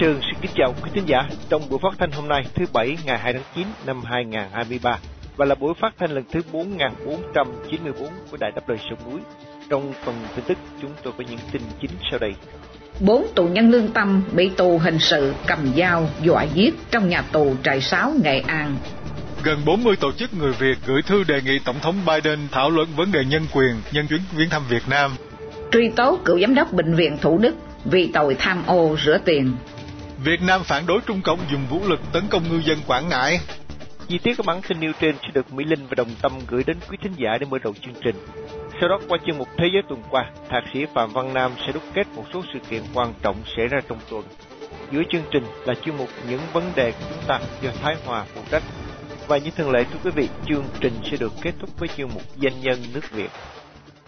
Sương xin kính chào quý thính giả trong buổi phát thanh hôm nay thứ Bảy ngày 2 tháng 9 năm 2023 và là buổi phát thanh lần thứ 4494 của Đài Đáp Lời Sông Núi. Trong phần tin tức chúng tôi có những tin chính sau đây. Bốn tù nhân lương tâm bị tù hình sự cầm dao dọa giết trong nhà tù trại sáo Nghệ An. Gần 40 tổ chức người Việt gửi thư đề nghị Tổng thống Biden thảo luận vấn đề nhân quyền nhân chuyến viếng thăm Việt Nam. Truy tố cựu giám đốc bệnh viện Thủ Đức vì tội tham ô rửa tiền. Việt Nam phản đối Trung Cộng dùng vũ lực tấn công ngư dân Quảng Ngãi. Chi tiết các bản tin nêu trên sẽ được Mỹ Linh và Đồng Tâm gửi đến quý thính giả để mở đầu chương trình. Sau đó qua chương mục Thế giới tuần qua, Thạc sĩ Phạm Văn Nam sẽ đúc kết một số sự kiện quan trọng xảy ra trong tuần. Giữa chương trình là chương mục Những vấn đề của chúng ta do Thái Hòa phụ trách. Và như thường lệ thưa quý vị, chương trình sẽ được kết thúc với chương mục Danh nhân nước Việt.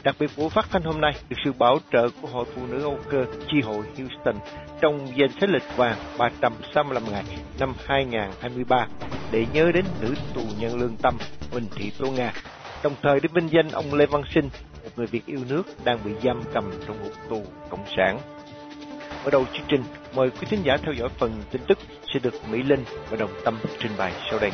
Đặc biệt buổi phát thanh hôm nay được sự bảo trợ của Hội Phụ nữ Âu Cơ Chi hội Houston trong danh sách lịch vàng 365 ngày năm 2023 để nhớ đến nữ tù nhân lương tâm Huỳnh Thị Tô Nga, đồng thời để vinh danh ông Lê Văn Sinh, một người Việt yêu nước đang bị giam cầm trong ngục tù cộng sản. Ở đầu chương trình, mời quý thính giả theo dõi phần tin tức sẽ được Mỹ Linh và Đồng Tâm trình bày sau đây.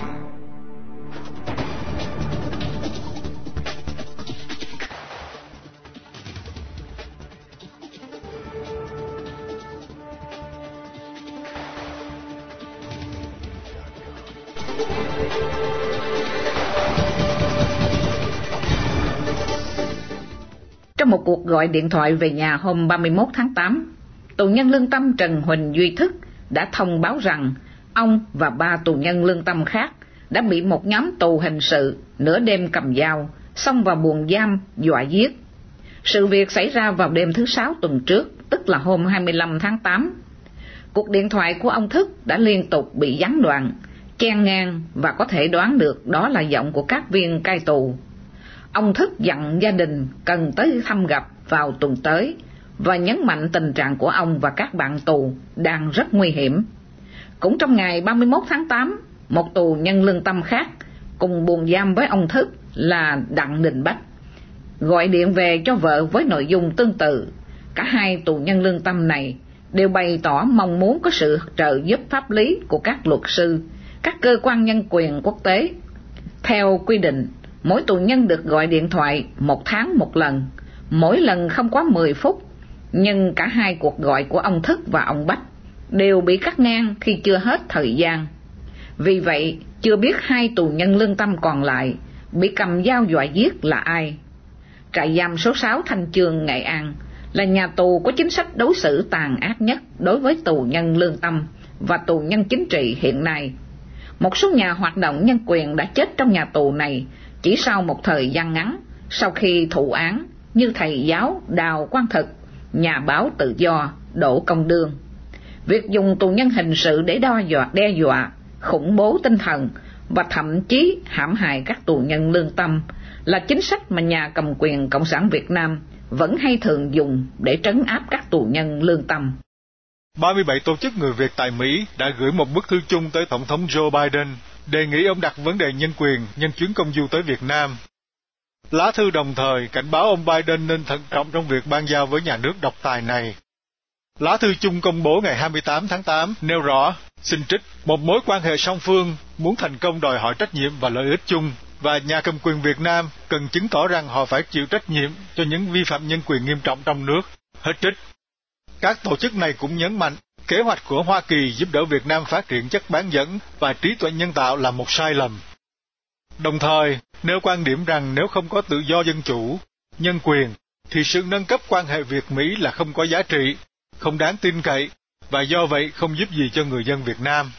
Một cuộc gọi điện thoại về nhà hôm 31 tháng 8, tù nhân lương tâm Trần Huỳnh Duy Thức đã thông báo rằng ông và ba tù nhân lương tâm khác đã bị một nhóm tù hình sự nửa đêm cầm dao xông vào buồng giam dọa giết. Sự việc xảy ra vào đêm thứ sáu tuần trước, tức là hôm 25 tháng 8. Cuộc điện thoại của ông Thức đã liên tục bị gián đoạn, chen ngang và có thể đoán được đó là giọng của các viên cai tù. Ông Thức dặn gia đình cần tới thăm gặp vào tuần tới và nhấn mạnh tình trạng của ông và các bạn tù đang rất nguy hiểm. Cũng trong ngày 31 tháng 8, một tù nhân lương tâm khác cùng buồn giam với ông Thức là Đặng Đình Bách gọi điện về cho vợ với nội dung tương tự. Cả hai tù nhân lương tâm này đều bày tỏ mong muốn có sự trợ giúp pháp lý của các luật sư, các cơ quan nhân quyền quốc tế. Theo quy định, mỗi tù nhân được gọi điện thoại một tháng một lần, mỗi lần không quá 10 phút, nhưng cả hai cuộc gọi của ông Thức và ông Bách đều bị cắt ngang khi chưa hết thời gian. Vì vậy, chưa biết hai tù nhân lương tâm còn lại bị cầm dao dọa giết là ai. Trại giam số 6 Thanh Trường Nghệ An là nhà tù có chính sách đối xử tàn ác nhất đối với tù nhân lương tâm và tù nhân chính trị hiện nay. Một số nhà hoạt động nhân quyền đã chết trong nhà tù này chỉ sau một thời gian ngắn sau khi thụ án như thầy giáo Đào Quang Thực, nhà báo tự do Đỗ Công Đương. Việc dùng tù nhân hình sự để đo dọa, đe dọa, khủng bố tinh thần và thậm chí hãm hại các tù nhân lương tâm là chính sách mà nhà cầm quyền Cộng sản Việt Nam vẫn hay thường dùng để trấn áp các tù nhân lương tâm. 37 tổ chức người Việt tại Mỹ đã gửi một bức thư chung tới Tổng thống Joe Biden đề nghị ông đặt vấn đề nhân quyền nhân chuyến công du tới Việt Nam. Lá thư đồng thời cảnh báo ông Biden nên thận trọng trong việc ban giao với nhà nước độc tài này. Lá thư chung công bố ngày 28 tháng 8 nêu rõ, xin trích, một mối quan hệ song phương muốn thành công đòi hỏi trách nhiệm và lợi ích chung, và nhà cầm quyền Việt Nam cần chứng tỏ rằng họ phải chịu trách nhiệm cho những vi phạm nhân quyền nghiêm trọng trong nước. Hết trích. Các tổ chức này cũng nhấn mạnh, kế hoạch của Hoa Kỳ giúp đỡ Việt Nam phát triển chất bán dẫn và trí tuệ nhân tạo là một sai lầm. Đồng thời, nêu quan điểm rằng nếu không có tự do dân chủ, nhân quyền, thì sự nâng cấp quan hệ Việt-Mỹ là không có giá trị, không đáng tin cậy, và do vậy không giúp gì cho người dân Việt Nam.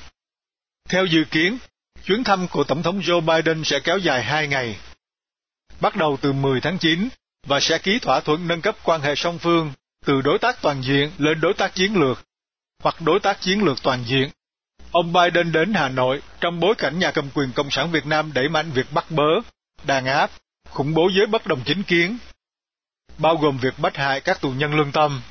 Theo dự kiến, chuyến thăm của Tổng thống Joe Biden sẽ kéo dài hai ngày, bắt đầu từ 10 tháng 9 và sẽ ký thỏa thuận nâng cấp quan hệ song phương từ đối tác toàn diện lên đối tác chiến lược hoặc đối tác chiến lược toàn diện. Ông Biden đến Hà Nội trong bối cảnh nhà cầm quyền Cộng sản Việt Nam đẩy mạnh việc bắt bớ, đàn áp, khủng bố giới bất đồng chính kiến, bao gồm việc bắt hại các tù nhân lương tâm.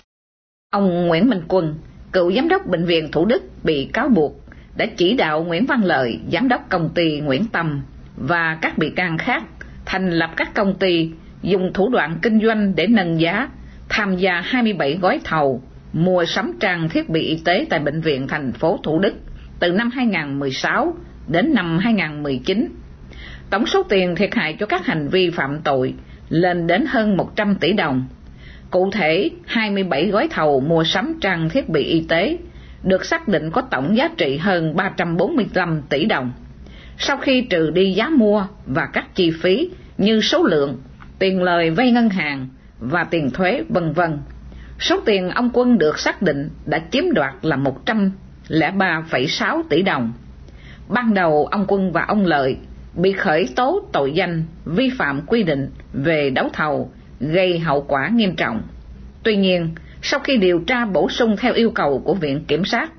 Ông Nguyễn Minh Quân, cựu giám đốc bệnh viện Thủ Đức bị cáo buộc đã chỉ đạo Nguyễn Văn Lợi, giám đốc công ty Nguyễn Tâm và các bị can khác thành lập các công ty dùng thủ đoạn kinh doanh để nâng giá, tham gia 27 gói thầu mua sắm trang thiết bị y tế tại bệnh viện thành phố Thủ Đức từ năm 2016 đến năm 2019. Tổng số tiền thiệt hại cho các hành vi phạm tội lên đến hơn 100 tỷ đồng. Cụ thể, 27 gói thầu mua sắm trang thiết bị y tế được xác định có tổng giá trị hơn 345 tỷ đồng. Sau khi trừ đi giá mua và các chi phí như số lượng, tiền lời vay ngân hàng và tiền thuế vân vân, số tiền ông Quân được xác định đã chiếm đoạt là 103,6 tỷ đồng. Ban đầu ông Quân và ông Lợi bị khởi tố tội danh vi phạm quy định về đấu thầu gây hậu quả nghiêm trọng. Tuy nhiên, sau khi điều tra bổ sung theo yêu cầu của Viện Kiểm sát,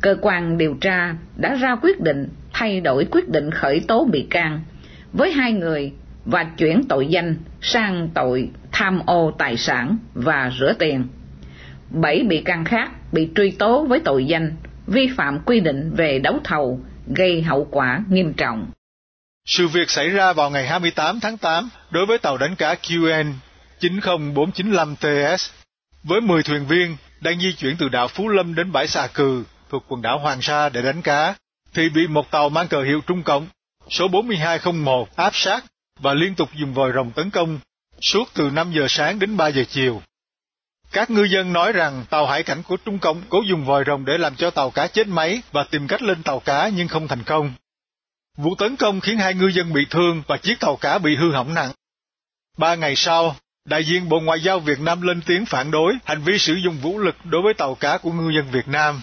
cơ quan điều tra đã ra quyết định thay đổi quyết định khởi tố bị can với hai người và chuyển tội danh sang tội tham ô tài sản và rửa tiền. Bảy bị can khác bị truy tố với tội danh vi phạm quy định về đấu thầu gây hậu quả nghiêm trọng. Sự việc xảy ra vào ngày 28 tháng 8 đối với tàu đánh cá QN 90495TS với 10 thuyền viên đang di chuyển từ đảo Phú Lâm đến bãi Xà Cừ thuộc quần đảo Hoàng Sa để đánh cá, thì bị một tàu mang cờ hiệu Trung Cộng số 4201 áp sát và liên tục dùng vòi rồng tấn công suốt từ 5 giờ sáng đến 3 giờ chiều. Các ngư dân nói rằng tàu hải cảnh của Trung Cộng cố dùng vòi rồng để làm cho tàu cá chết máy và tìm cách lên tàu cá nhưng không thành công. Vụ tấn công khiến hai ngư dân bị thương và chiếc tàu cá bị hư hỏng nặng. Ba ngày sau, đại diện Bộ Ngoại giao Việt Nam lên tiếng phản đối hành vi sử dụng vũ lực đối với tàu cá của ngư dân Việt Nam.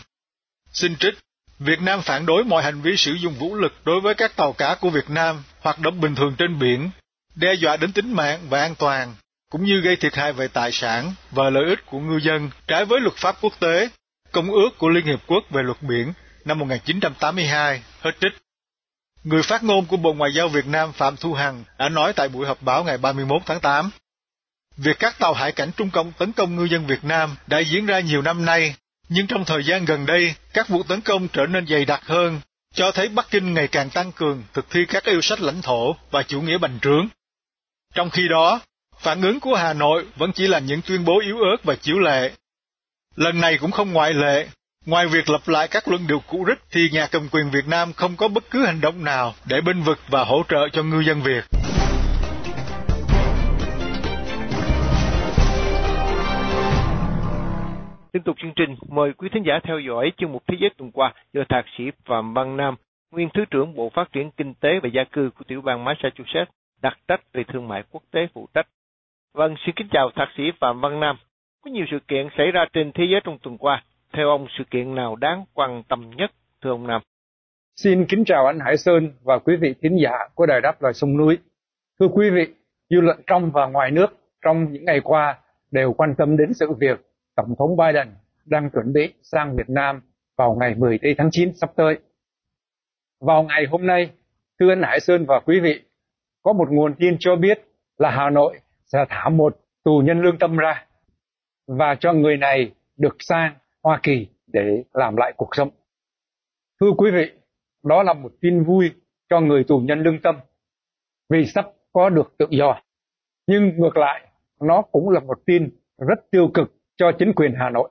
Xin trích, Việt Nam phản đối mọi hành vi sử dụng vũ lực đối với các tàu cá của Việt Nam hoạt động bình thường trên biển, đe dọa đến tính mạng và an toàn, cũng như gây thiệt hại về tài sản và lợi ích của ngư dân trái với luật pháp quốc tế, Công ước của Liên Hiệp Quốc về luật biển năm 1982, hết trích. Người phát ngôn của Bộ Ngoại giao Việt Nam Phạm Thu Hằng đã nói tại buổi họp báo ngày 31 tháng 8. Việc các tàu hải cảnh Trung Cộng tấn công ngư dân Việt Nam đã diễn ra nhiều năm nay, nhưng trong thời gian gần đây, các vụ tấn công trở nên dày đặc hơn, cho thấy Bắc Kinh ngày càng tăng cường thực thi các yêu sách lãnh thổ và chủ nghĩa bành trướng. Trong khi đó, phản ứng của Hà Nội vẫn chỉ là những tuyên bố yếu ớt và chiếu lệ. Lần này cũng không ngoại lệ, Ngoài việc lập lại các luận điệu cũ rích thì nhà cầm quyền Việt Nam không có bất cứ hành động nào để binh vực và hỗ trợ cho ngư dân Việt. Tiếp tục chương trình, mời quý thính giả theo dõi chương mục Thế giới tuần qua do Thạc sĩ Phạm Văn Nam, nguyên Thứ trưởng Bộ Phát triển Kinh tế và Gia cư của tiểu bang Massachusetts, đặc trách về thương mại quốc tế phụ trách. Vâng, xin kính chào Thạc sĩ Phạm Văn Nam. Có nhiều sự kiện xảy ra trên thế giới trong tuần qua, theo ông, sự kiện nào đáng quan tâm nhất, thưa ông Nam? Xin kính chào anh Hải Sơn và quý vị thính giả của Đài Đáp Loài Sông Núi. Thưa quý vị, dư luận trong và ngoài nước trong những ngày qua đều quan tâm đến sự việc Tổng thống Biden đang chuẩn bị sang Việt Nam vào ngày 10 tháng 9 sắp tới. Vào ngày hôm nay, thưa anh Hải Sơn và quý vị, có một nguồn tin cho biết là Hà Nội sẽ thả một tù nhân lương tâm ra và cho người này được sang Hoa Kỳ để làm lại cuộc sống. Thưa quý vị, đó là một tin vui cho người tù nhân lương tâm vì sắp có được tự do. Nhưng ngược lại, nó cũng là một tin rất tiêu cực cho chính quyền Hà Nội.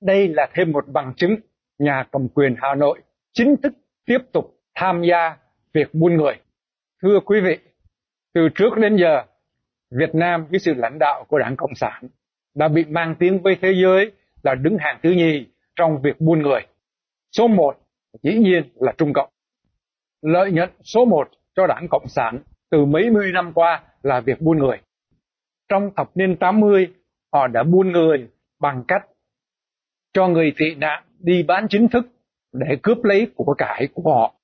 Đây là thêm một bằng chứng nhà cầm quyền Hà Nội chính thức tiếp tục tham gia việc buôn người. Thưa quý vị, từ trước đến giờ, Việt Nam với sự lãnh đạo của Đảng Cộng sản đã bị mang tiếng với thế giới là đứng hàng thứ nhì trong việc buôn người. Số một dĩ nhiên là Trung Cộng. Lợi nhuận số một cho đảng Cộng sản từ mấy mươi năm qua là việc buôn người. Trong thập niên 80, họ đã buôn người bằng cách cho người tị nạn đi bán chính thức để cướp lấy của cải của họ.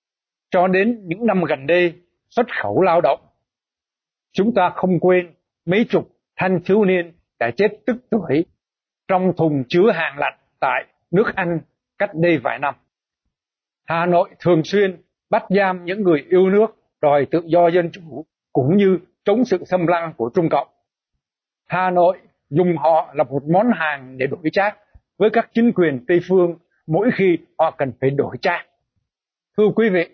Cho đến những năm gần đây, xuất khẩu lao động. Chúng ta không quên mấy chục thanh thiếu niên đã chết tức tuổi trong thùng chứa hàng lạnh tại nước Anh cách đây vài năm. Hà Nội thường xuyên bắt giam những người yêu nước đòi tự do dân chủ cũng như chống sự xâm lăng của Trung Cộng. Hà Nội dùng họ là một món hàng để đổi trác với các chính quyền Tây phương mỗi khi họ cần phải đổi trác. Thưa quý vị,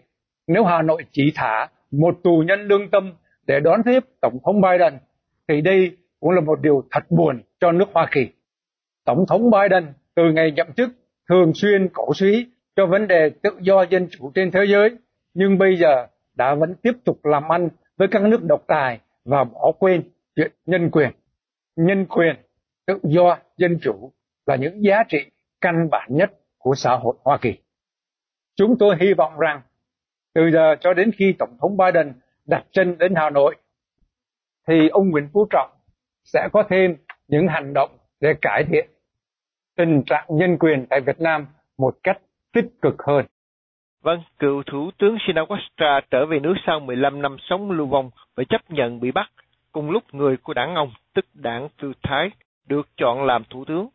nếu Hà Nội chỉ thả một tù nhân lương tâm để đón tiếp Tổng thống Biden, thì đây cũng là một điều thật buồn cho nước Hoa Kỳ. Tổng thống Biden từ ngày nhậm chức thường xuyên cổ suý cho vấn đề tự do dân chủ trên thế giới, nhưng bây giờ đã vẫn tiếp tục làm ăn với các nước độc tài và bỏ quên chuyện nhân quyền. Nhân quyền, tự do, dân chủ là những giá trị căn bản nhất của xã hội Hoa Kỳ. Chúng tôi hy vọng rằng từ giờ cho đến khi Tổng thống Biden đặt chân đến Hà Nội, thì ông Nguyễn Phú Trọng sẽ có thêm những hành động để cải thiện tình trạng nhân quyền tại Việt Nam một cách tích cực hơn. Vâng, cựu Thủ tướng Shinawatra trở về nước sau 15 năm sống lưu vong và chấp nhận bị bắt, cùng lúc người của đảng ông, tức đảng Tư Thái, được chọn làm Thủ tướng.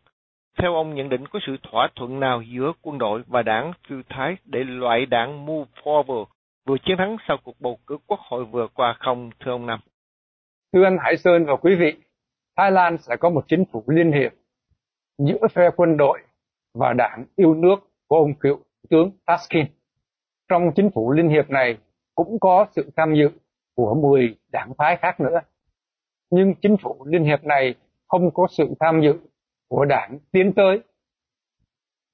Theo ông nhận định có sự thỏa thuận nào giữa quân đội và đảng Tư Thái để loại đảng Move Forward vừa chiến thắng sau cuộc bầu cử quốc hội vừa qua không, thưa ông năm Thưa anh Hải Sơn và quý vị, Thái Lan sẽ có một chính phủ liên hiệp giữa phe quân đội và đảng yêu nước của ông cựu tướng Taskin. Trong chính phủ liên hiệp này cũng có sự tham dự của 10 đảng phái khác nữa. Nhưng chính phủ liên hiệp này không có sự tham dự của đảng tiến tới.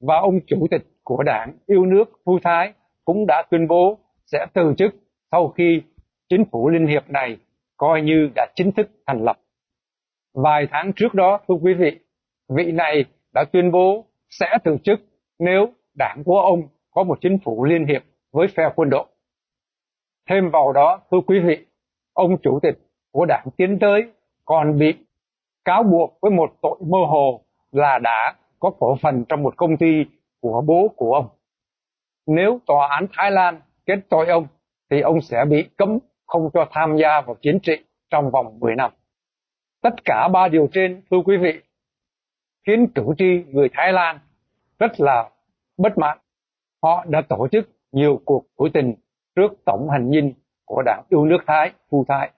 Và ông chủ tịch của đảng yêu nước Phu Thái cũng đã tuyên bố sẽ từ chức sau khi chính phủ liên hiệp này coi như đã chính thức thành lập. Vài tháng trước đó, thưa quý vị, vị này đã tuyên bố sẽ từ chức nếu đảng của ông có một chính phủ liên hiệp với phe quân đội. Thêm vào đó, thưa quý vị, ông chủ tịch của đảng tiến tới còn bị cáo buộc với một tội mơ hồ là đã có cổ phần trong một công ty của bố của ông. Nếu tòa án Thái Lan kết tội ông, thì ông sẽ bị cấm không cho tham gia vào chính trị trong vòng 10 năm. Tất cả ba điều trên, thưa quý vị, khiến cử tri người Thái Lan rất là bất mãn. Họ đã tổ chức nhiều cuộc biểu tình trước tổng hành dinh của đảng yêu nước Thái, Phu Thái.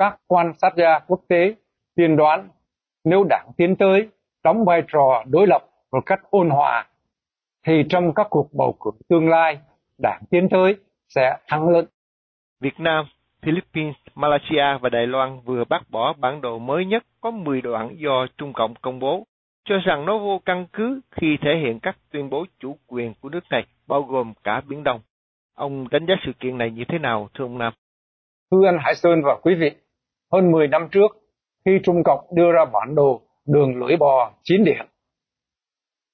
Các quan sát gia quốc tế tiên đoán nếu đảng tiến tới đóng vai trò đối lập một cách ôn hòa, thì trong các cuộc bầu cử tương lai, đảng tiến tới sẽ thắng lớn. Việt Nam, Philippines, Malaysia và Đài Loan vừa bác bỏ bản đồ mới nhất có 10 đoạn do Trung Cộng công bố, cho rằng nó vô căn cứ khi thể hiện các tuyên bố chủ quyền của nước này, bao gồm cả Biển Đông. Ông đánh giá sự kiện này như thế nào, thưa ông Nam? Thưa anh Hải Sơn và quý vị, hơn 10 năm trước, khi Trung Cộng đưa ra bản đồ đường lưỡi bò chín điểm,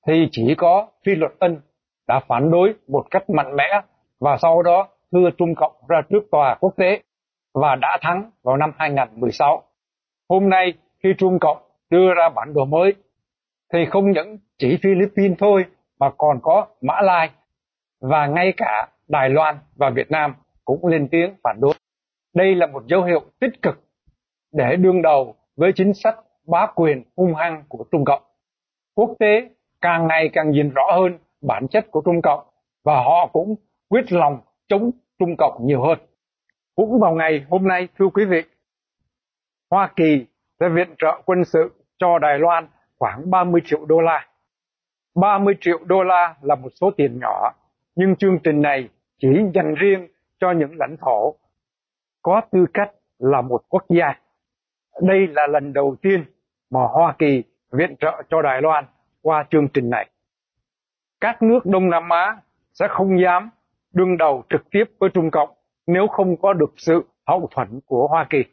thì chỉ có phi luật tân đã phản đối một cách mạnh mẽ và sau đó đưa Trung Cộng ra trước tòa quốc tế và đã thắng vào năm 2016. Hôm nay khi Trung Cộng đưa ra bản đồ mới thì không những chỉ Philippines thôi mà còn có Mã Lai và ngay cả Đài Loan và Việt Nam cũng lên tiếng phản đối. Đây là một dấu hiệu tích cực để đương đầu với chính sách bá quyền hung hăng của Trung Cộng. Quốc tế càng ngày càng nhìn rõ hơn bản chất của Trung Cộng và họ cũng quyết lòng chống Trung Cộng nhiều hơn. Cũng vào ngày hôm nay, thưa quý vị, Hoa Kỳ sẽ viện trợ quân sự cho Đài Loan khoảng 30 triệu đô la. 30 triệu đô la là một số tiền nhỏ, nhưng chương trình này chỉ dành riêng cho những lãnh thổ có tư cách là một quốc gia. Đây là lần đầu tiên mà Hoa Kỳ viện trợ cho Đài Loan qua chương trình này. Các nước Đông Nam Á sẽ không dám đương đầu trực tiếp với Trung Cộng nếu không có được sự hậu thuẫn của Hoa Kỳ.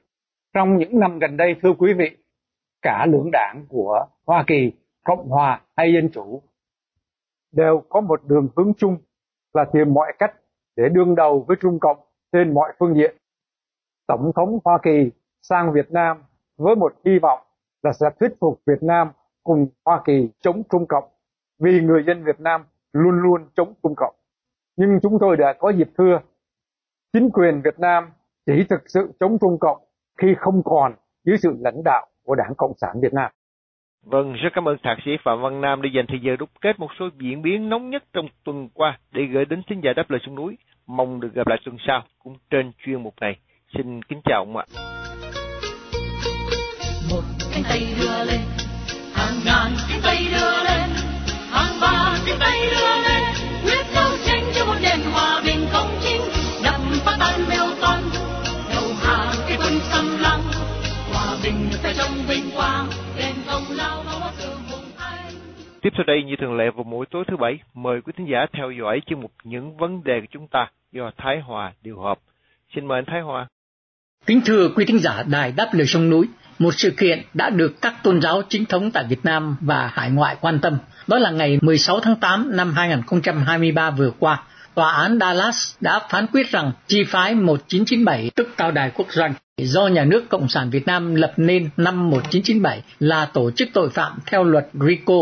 Trong những năm gần đây thưa quý vị, cả lưỡng đảng của Hoa Kỳ, Cộng hòa hay Dân chủ đều có một đường hướng chung là tìm mọi cách để đương đầu với Trung Cộng trên mọi phương diện. Tổng thống Hoa Kỳ sang Việt Nam với một hy vọng là sẽ thuyết phục Việt Nam cùng Hoa Kỳ chống Trung Cộng vì người dân Việt Nam luôn luôn chống Trung Cộng. Nhưng chúng tôi đã có dịp thưa, chính quyền Việt Nam chỉ thực sự chống Trung Cộng khi không còn dưới sự lãnh đạo của Đảng Cộng sản Việt Nam. Vâng, rất cảm ơn Thạc sĩ Phạm Văn Nam đã dành thời giờ đúc kết một số diễn biến nóng nhất trong tuần qua để gửi đến thính giả đáp lời xuống núi. Mong được gặp lại tuần sau cũng trên chuyên mục này. Xin kính chào ông ạ. Cánh tay đưa lên, hàng ngàn cánh tay đưa lên, hàng vạn cánh tay đưa lên, quyết đấu tranh cho một nền hòa bình công chính, đập phá tan mêu toan, đầu hàng cái quân xâm lăng, hòa bình phải trong vinh quang, đền công lao từ hùng Tiếp sau đây như thường lệ vào mỗi tối thứ bảy, mời quý thính giả theo dõi chương mục những vấn đề của chúng ta do Thái Hòa điều hợp. Xin mời anh Thái Hòa. Kính thưa quý thính giả Đài Đáp Lời Sông Núi, một sự kiện đã được các tôn giáo chính thống tại Việt Nam và hải ngoại quan tâm. Đó là ngày 16 tháng 8 năm 2023 vừa qua, Tòa án Dallas đã phán quyết rằng chi phái 1997 tức Cao đài Quốc doanh do nhà nước Cộng sản Việt Nam lập nên năm 1997 là tổ chức tội phạm theo luật RICO.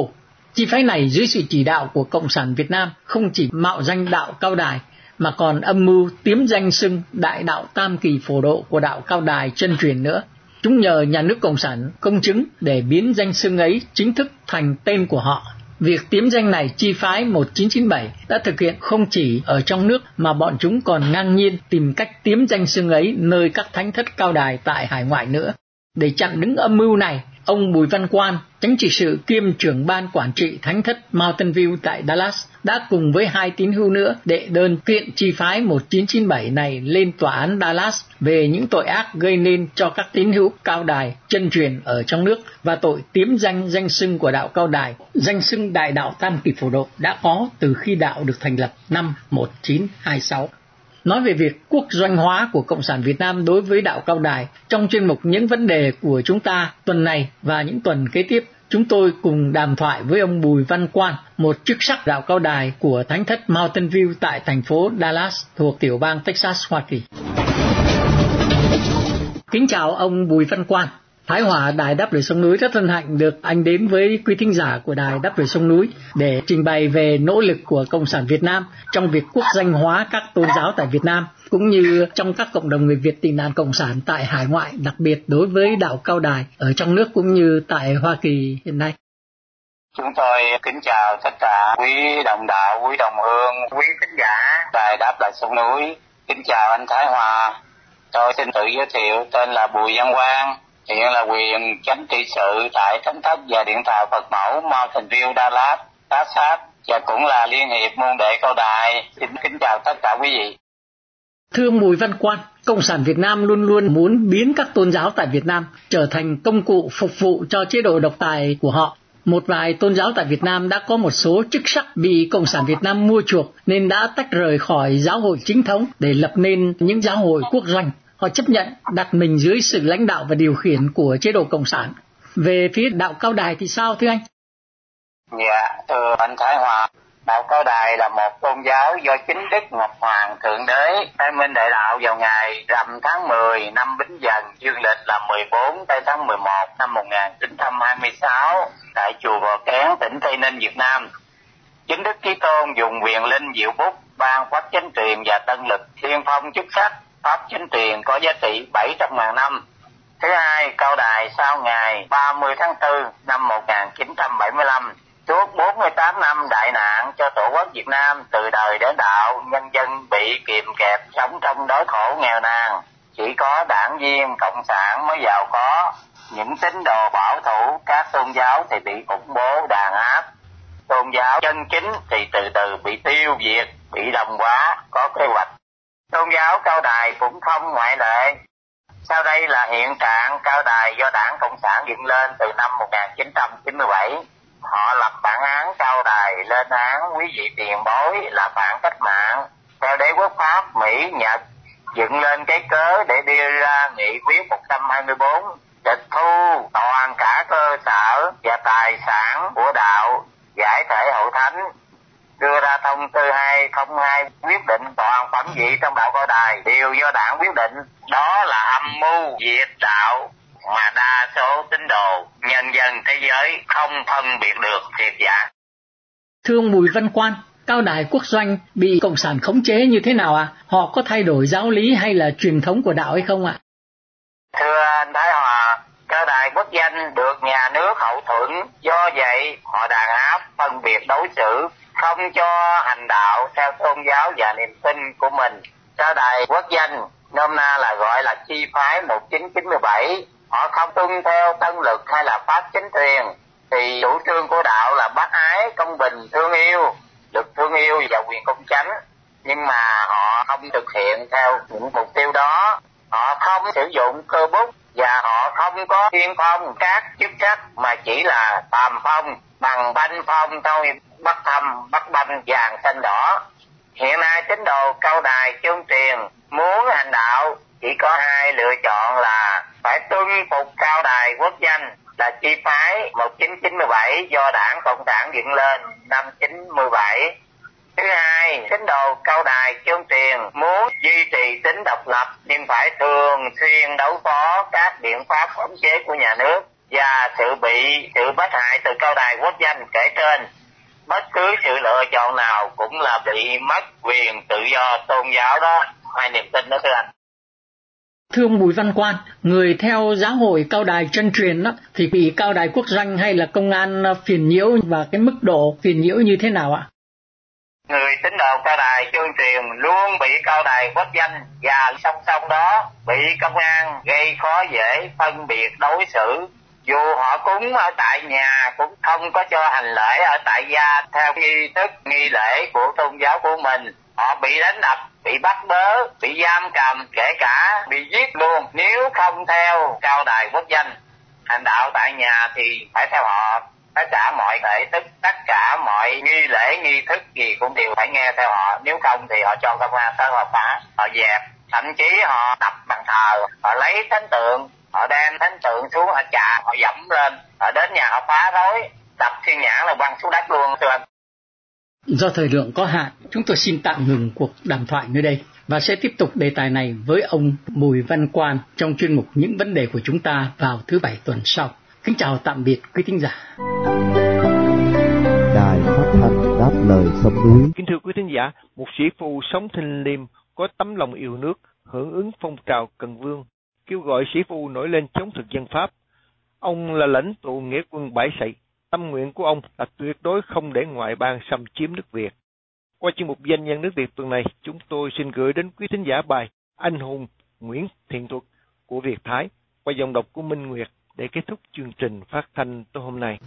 Chi phái này dưới sự chỉ đạo của Cộng sản Việt Nam không chỉ mạo danh đạo Cao Đài mà còn âm mưu tiếm danh xưng đại đạo tam kỳ phổ độ của đạo Cao Đài chân truyền nữa. Chúng nhờ nhà nước Cộng sản công chứng để biến danh xưng ấy chính thức thành tên của họ Việc tiếm danh này chi phái 1997 đã thực hiện không chỉ ở trong nước mà bọn chúng còn ngang nhiên tìm cách tiếm danh xưng ấy nơi các thánh thất cao đài tại hải ngoại nữa. Để chặn đứng âm mưu này, ông Bùi Văn Quan, chính trị sự kiêm trưởng ban quản trị thánh thất Mountain View tại Dallas đã cùng với hai tín hữu nữa đệ đơn kiện chi phái 1997 này lên tòa án Dallas về những tội ác gây nên cho các tín hữu cao đài chân truyền ở trong nước và tội tiếm danh danh xưng của đạo cao đài, danh xưng đại đạo Tam Kỳ Phổ Độ đã có từ khi đạo được thành lập năm 1926 nói về việc quốc doanh hóa của Cộng sản Việt Nam đối với đạo cao đài trong chuyên mục những vấn đề của chúng ta tuần này và những tuần kế tiếp chúng tôi cùng đàm thoại với ông Bùi Văn Quan, một chức sắc đạo cao đài của Thánh thất Mountain View tại thành phố Dallas thuộc tiểu bang Texas, Hoa Kỳ. Kính chào ông Bùi Văn Quan. Thái Hòa Đài Đáp Lời Sông Núi rất hân hạnh được anh đến với quý thính giả của Đài Đáp Lời Sông Núi để trình bày về nỗ lực của Cộng sản Việt Nam trong việc quốc danh hóa các tôn giáo tại Việt Nam cũng như trong các cộng đồng người Việt tị nạn cộng sản tại hải ngoại, đặc biệt đối với đạo Cao Đài ở trong nước cũng như tại Hoa Kỳ hiện nay. Chúng tôi kính chào tất cả quý đồng đạo, quý đồng hương, quý khán giả đài đáp Lời sông núi. Kính chào anh Thái Hòa. Tôi xin tự giới thiệu tên là Bùi Văn Quang, hiện là quyền chánh trị sự tại thánh thất và điện thờ Phật mẫu Mountain View Dallas, Texas và cũng là liên hiệp môn đệ cao đài. Xin kính chào tất cả quý vị. Thưa Bùi Văn Quan, Cộng sản Việt Nam luôn luôn muốn biến các tôn giáo tại Việt Nam trở thành công cụ phục vụ cho chế độ độc tài của họ. Một vài tôn giáo tại Việt Nam đã có một số chức sắc bị Cộng sản Việt Nam mua chuộc nên đã tách rời khỏi giáo hội chính thống để lập nên những giáo hội quốc doanh. Họ chấp nhận đặt mình dưới sự lãnh đạo và điều khiển của chế độ Cộng sản. Về phía đạo cao đài thì sao thưa anh? Dạ, thưa anh Thái Hòa, Đạo Cao Đài là một tôn giáo do chính Đức Ngọc Hoàng Thượng Đế khai minh đại đạo vào ngày rằm tháng 10 năm Bính Dần dương lịch là 14 tây tháng 11 năm 1926 tại chùa Bò Kén, tỉnh Tây Ninh, Việt Nam. Chính Đức Chí Tôn dùng quyền linh diệu bút ban quách chánh truyền và tân lực tiên phong chức sắc pháp chính truyền có giá trị 700 ngàn năm. Thứ hai, cao đài sau ngày 30 tháng 4 năm 1975 Suốt 48 năm đại nạn cho Tổ quốc Việt Nam từ đời đến đạo, nhân dân bị kiềm kẹp sống trong đói khổ nghèo nàn. Chỉ có đảng viên Cộng sản mới giàu có, những tín đồ bảo thủ các tôn giáo thì bị khủng bố đàn áp. Tôn giáo chân chính thì từ từ bị tiêu diệt, bị đồng hóa, có kế hoạch. Tôn giáo cao đài cũng không ngoại lệ. Sau đây là hiện trạng cao đài do đảng Cộng sản dựng lên từ năm 1997 họ lập bản án cao đài lên án quý vị tiền bối là phản cách mạng. Theo đế quốc pháp, mỹ, nhật dựng lên cái cớ để đưa ra nghị quyết 124 tịch thu toàn cả cơ sở và tài sản của đạo giải thể hậu thánh. Đưa ra thông tư 202 quyết định phẩm vị trong đạo cao đài đều do đảng quyết định đó là âm mưu diệt đạo mà đa số tín đồ nhân dân thế giới không phân biệt được thiệt giả. Thưa ông Bùi Văn Quan, cao đài quốc doanh bị cộng sản khống chế như thế nào ạ? À? Họ có thay đổi giáo lý hay là truyền thống của đạo hay không ạ? À? Thưa anh Thái Hòa, cao đài quốc danh được nhà nước hậu thuẫn, do vậy họ đàn áp phân biệt đối xử, không cho hành đạo theo tôn giáo và niềm tin của mình. Cao đài quốc danh, nôm na là gọi là chi phái 1997 họ không tuân theo tân lực hay là pháp chính truyền thì chủ trương của đạo là bác ái, công bình, thương yêu, được thương yêu và quyền công chánh. Nhưng mà họ không thực hiện theo những mục tiêu đó. Họ không sử dụng cơ bút và họ không có tiên phong các chức trách, mà chỉ là tàm phong, bằng banh phong thôi, bắt thăm, bắt banh vàng xanh đỏ hiện nay tín đồ cao đài, chương truyền muốn hành đạo, chỉ có hai lựa chọn là phải tuân phục cao đài quốc danh, là chi phái 1997 do đảng Cộng sản dựng lên năm 97. Thứ hai, tín đồ cao đài chương truyền muốn duy trì tính độc lập nhưng phải thường xuyên đấu phó các biện pháp khống chế của nhà nước và sự bị sự bất hại từ cao đài quốc danh kể trên. Bất cứ sự lựa chọn nào cũng là bị mất quyền tự do tôn giáo đó. Hai niềm tin đó thưa anh. Thưa ông Bùi Văn Quan, người theo giáo hội cao đài chân truyền đó, thì bị cao đài quốc danh hay là công an phiền nhiễu và cái mức độ phiền nhiễu như thế nào ạ? Người tín đồ cao đài chương truyền luôn bị cao đài bất danh và song song đó bị công an gây khó dễ phân biệt đối xử. Dù họ cúng ở tại nhà, cũng không có cho hành lễ ở tại gia theo nghi thức, nghi lễ của tôn giáo của mình. Họ bị đánh đập, bị bắt bớ, bị giam cầm, kể cả bị giết luôn. Nếu không theo cao đài quốc danh, hành đạo tại nhà thì phải theo họ tất cả mọi thể thức tất cả mọi nghi lễ nghi thức gì cũng đều phải nghe theo họ. Nếu không thì họ cho công an tới họ phá họ dẹp. Thậm chí họ tập bằng thờ họ lấy thánh tượng họ đem thánh tượng xuống họ chà họ dẫm lên. Họ đến nhà họ phá rối tập thiên nhãn là quăng xuống đất luôn thưa anh. Do thời lượng có hạn, chúng tôi xin tạm ngừng cuộc đàm thoại nơi đây và sẽ tiếp tục đề tài này với ông Bùi Văn Quan trong chuyên mục Những vấn đề của chúng ta vào thứ bảy tuần sau. Kính chào tạm biệt quý thính giả. Đài phát thanh đáp lời sông núi. Kính thưa quý thính giả, một sĩ phu sống thinh liêm có tấm lòng yêu nước, hưởng ứng phong trào Cần Vương, kêu gọi sĩ phu nổi lên chống thực dân Pháp. Ông là lãnh tụ nghĩa quân bãi sậy, Tâm nguyện của ông là tuyệt đối không để ngoại bang xâm chiếm nước Việt. Qua chuyên mục danh nhân nước Việt tuần này, chúng tôi xin gửi đến quý thính giả bài Anh hùng Nguyễn Thiện Thuật của Việt Thái qua dòng đọc của Minh Nguyệt để kết thúc chương trình phát thanh tối hôm nay.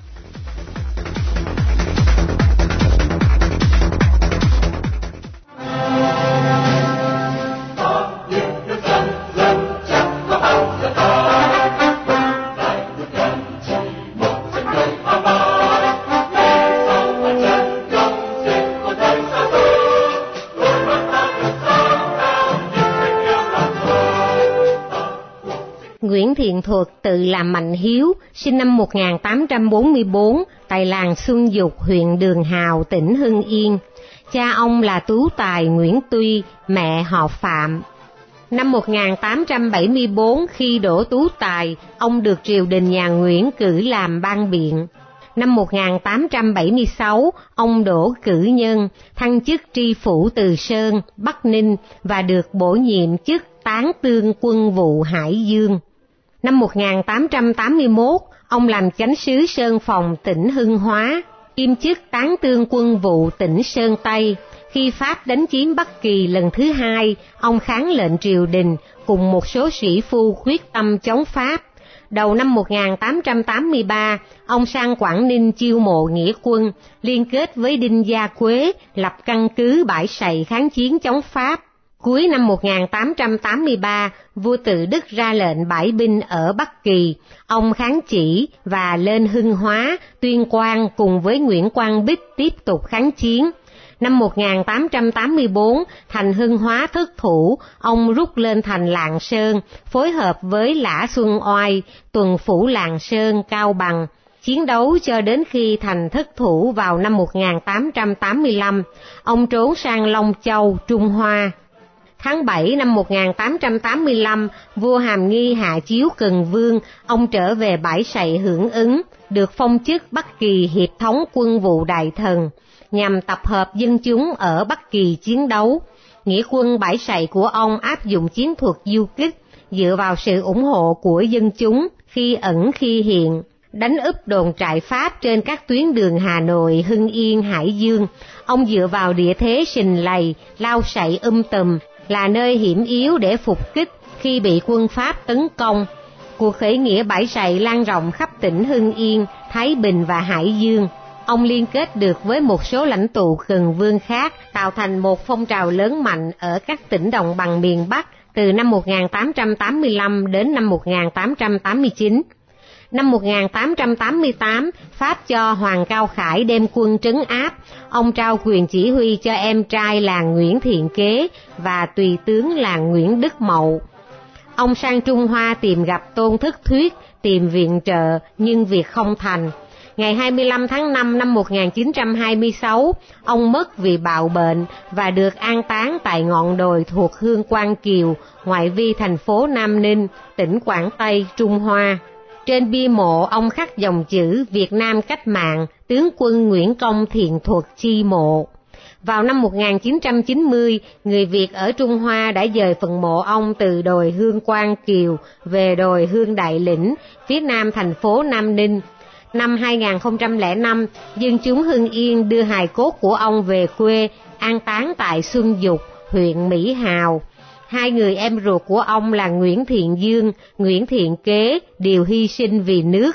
Nguyễn Thiện Thuật tự làm Mạnh Hiếu, sinh năm 1844, tại làng Xuân Dục, huyện Đường Hào, tỉnh Hưng Yên. Cha ông là Tú Tài Nguyễn Tuy, mẹ họ Phạm. Năm 1874, khi đổ Tú Tài, ông được triều đình nhà Nguyễn cử làm ban biện. Năm 1876, ông đổ cử nhân, thăng chức tri phủ Từ Sơn, Bắc Ninh và được bổ nhiệm chức tán tương quân vụ Hải Dương. Năm 1881, ông làm chánh sứ Sơn Phòng tỉnh Hưng Hóa, kiêm chức tán tương quân vụ tỉnh Sơn Tây. Khi Pháp đánh chiếm Bắc Kỳ lần thứ hai, ông kháng lệnh triều đình cùng một số sĩ phu quyết tâm chống Pháp. Đầu năm 1883, ông sang Quảng Ninh chiêu mộ nghĩa quân, liên kết với Đinh Gia Quế lập căn cứ bãi sậy kháng chiến chống Pháp. Cuối năm 1883, vua tự Đức ra lệnh bãi binh ở Bắc Kỳ, ông kháng chỉ và lên Hưng Hóa, Tuyên Quang cùng với Nguyễn Quang Bích tiếp tục kháng chiến. Năm 1884, thành Hưng Hóa thất thủ, ông rút lên thành Lạng Sơn, phối hợp với Lã Xuân Oai, tuần phủ Lạng Sơn, Cao Bằng, chiến đấu cho đến khi thành thất thủ vào năm 1885, ông trốn sang Long Châu, Trung Hoa. Tháng 7 năm 1885, vua Hàm Nghi hạ chiếu Cần Vương, ông trở về bãi sậy hưởng ứng, được phong chức Bắc Kỳ Hiệp thống quân vụ đại thần, nhằm tập hợp dân chúng ở Bắc Kỳ chiến đấu. Nghĩa quân bãi sậy của ông áp dụng chiến thuật du kích, dựa vào sự ủng hộ của dân chúng, khi ẩn khi hiện, đánh úp đồn trại Pháp trên các tuyến đường Hà Nội, Hưng Yên, Hải Dương. Ông dựa vào địa thế sình lầy, lao sậy um tùm, là nơi hiểm yếu để phục kích khi bị quân Pháp tấn công. Cuộc khởi nghĩa bãi sậy lan rộng khắp tỉnh Hưng Yên, Thái Bình và Hải Dương. Ông liên kết được với một số lãnh tụ gần vương khác, tạo thành một phong trào lớn mạnh ở các tỉnh đồng bằng miền Bắc, từ năm 1885 đến năm 1889. Năm 1888, Pháp cho Hoàng Cao Khải đem quân trấn áp, ông trao quyền chỉ huy cho em trai là Nguyễn Thiện Kế và tùy tướng là Nguyễn Đức Mậu. Ông sang Trung Hoa tìm gặp Tôn Thức Thuyết, tìm viện trợ nhưng việc không thành. Ngày 25 tháng 5 năm 1926, ông mất vì bạo bệnh và được an táng tại ngọn đồi thuộc Hương Quan Kiều, ngoại vi thành phố Nam Ninh, tỉnh Quảng Tây, Trung Hoa. Trên bia mộ ông khắc dòng chữ Việt Nam cách mạng, tướng quân Nguyễn Công Thiện Thuật chi mộ. Vào năm 1990, người Việt ở Trung Hoa đã dời phần mộ ông từ đồi Hương Quang Kiều về đồi Hương Đại Lĩnh, phía nam thành phố Nam Ninh. Năm 2005, dân chúng Hưng Yên đưa hài cốt của ông về quê, an táng tại Xuân Dục, huyện Mỹ Hào. Hai người em ruột của ông là Nguyễn Thiện Dương, Nguyễn Thiện Kế đều hy sinh vì nước.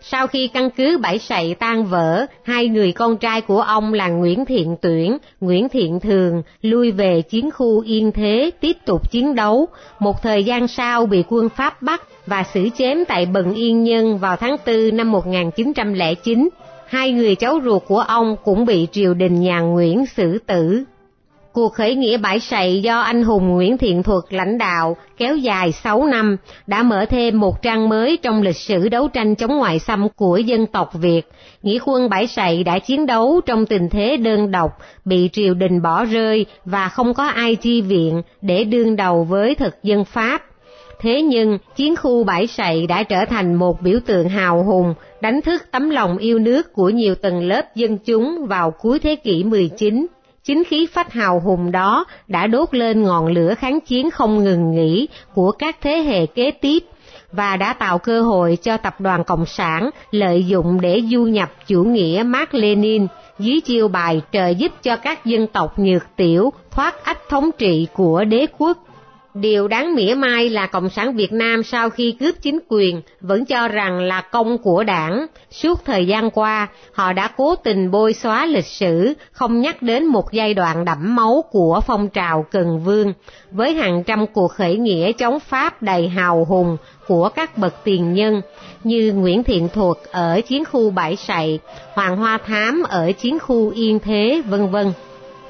Sau khi căn cứ Bảy Sậy tan vỡ, hai người con trai của ông là Nguyễn Thiện Tuyển, Nguyễn Thiện Thường lui về chiến khu Yên Thế tiếp tục chiến đấu. Một thời gian sau bị quân Pháp bắt và xử chém tại Bần Yên Nhân vào tháng 4 năm 1909. Hai người cháu ruột của ông cũng bị triều đình nhà Nguyễn xử tử. Cuộc khởi nghĩa bãi sậy do anh hùng Nguyễn Thiện Thuật lãnh đạo kéo dài 6 năm đã mở thêm một trang mới trong lịch sử đấu tranh chống ngoại xâm của dân tộc Việt. Nghĩa quân bãi sậy đã chiến đấu trong tình thế đơn độc, bị triều đình bỏ rơi và không có ai chi viện để đương đầu với thực dân Pháp. Thế nhưng, chiến khu bãi sậy đã trở thành một biểu tượng hào hùng, đánh thức tấm lòng yêu nước của nhiều tầng lớp dân chúng vào cuối thế kỷ 19 chính khí phách hào hùng đó đã đốt lên ngọn lửa kháng chiến không ngừng nghỉ của các thế hệ kế tiếp và đã tạo cơ hội cho tập đoàn Cộng sản lợi dụng để du nhập chủ nghĩa Mark Lenin dưới chiêu bài trợ giúp cho các dân tộc nhược tiểu thoát ách thống trị của đế quốc. Điều đáng mỉa mai là Cộng sản Việt Nam sau khi cướp chính quyền vẫn cho rằng là công của đảng. Suốt thời gian qua, họ đã cố tình bôi xóa lịch sử, không nhắc đến một giai đoạn đẫm máu của phong trào Cần Vương, với hàng trăm cuộc khởi nghĩa chống Pháp đầy hào hùng của các bậc tiền nhân như Nguyễn Thiện Thuật ở chiến khu Bãi Sậy, Hoàng Hoa Thám ở chiến khu Yên Thế, vân vân.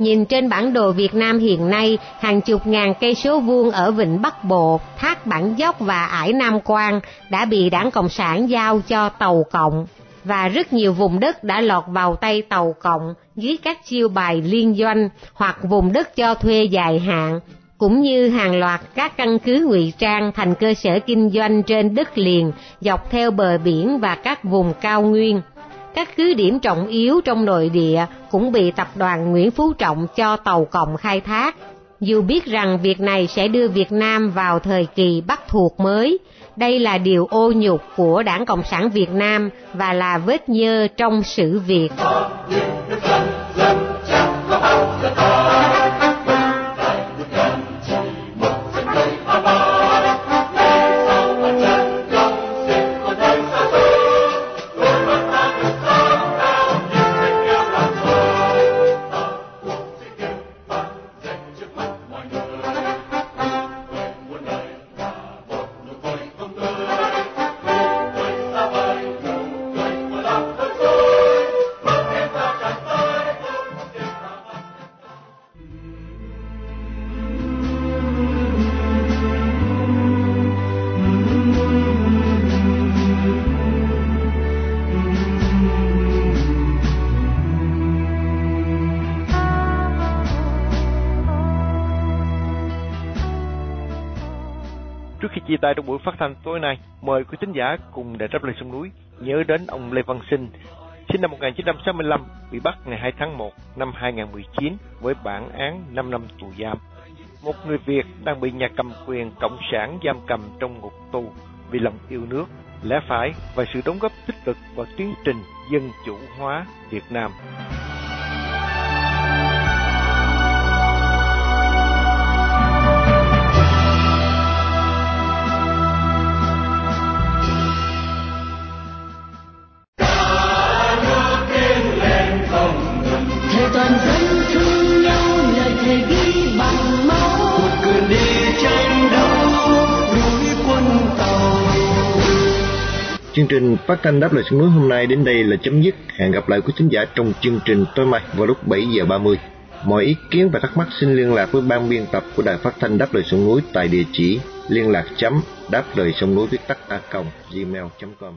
Nhìn trên bản đồ Việt Nam hiện nay, hàng chục ngàn cây số vuông ở Vịnh Bắc Bộ, Thác Bản Dốc và Ải Nam Quan đã bị đảng Cộng sản giao cho Tàu Cộng. Và rất nhiều vùng đất đã lọt vào tay Tàu Cộng dưới các chiêu bài liên doanh hoặc vùng đất cho thuê dài hạn, cũng như hàng loạt các căn cứ ngụy trang thành cơ sở kinh doanh trên đất liền dọc theo bờ biển và các vùng cao nguyên các cứ điểm trọng yếu trong nội địa cũng bị tập đoàn Nguyễn Phú Trọng cho tàu cộng khai thác. Dù biết rằng việc này sẽ đưa Việt Nam vào thời kỳ bắt thuộc mới, đây là điều ô nhục của Đảng Cộng sản Việt Nam và là vết nhơ trong sự Việt lai trong buổi phát thanh tối nay, mời quý thính giả cùng để đáp lời sông núi nhớ đến ông Lê Văn Sinh, sinh năm 1965, bị bắt ngày 2 tháng 1 năm 2019 với bản án 5 năm tù giam. Một người Việt đang bị nhà cầm quyền cộng sản giam cầm trong ngục tù vì lòng yêu nước, lẽ phải và sự đóng góp tích cực vào tiến trình dân chủ hóa Việt Nam. Chương trình phát thanh đáp lời sông núi hôm nay đến đây là chấm dứt. Hẹn gặp lại quý thính giả trong chương trình tối mai vào lúc 7 giờ 30. Mọi ý kiến và thắc mắc xin liên lạc với ban biên tập của Đài Phát thanh Đáp lời sông núi tại địa chỉ liên lạc chấm đáp lời sông núi viết tắt a gmail.com.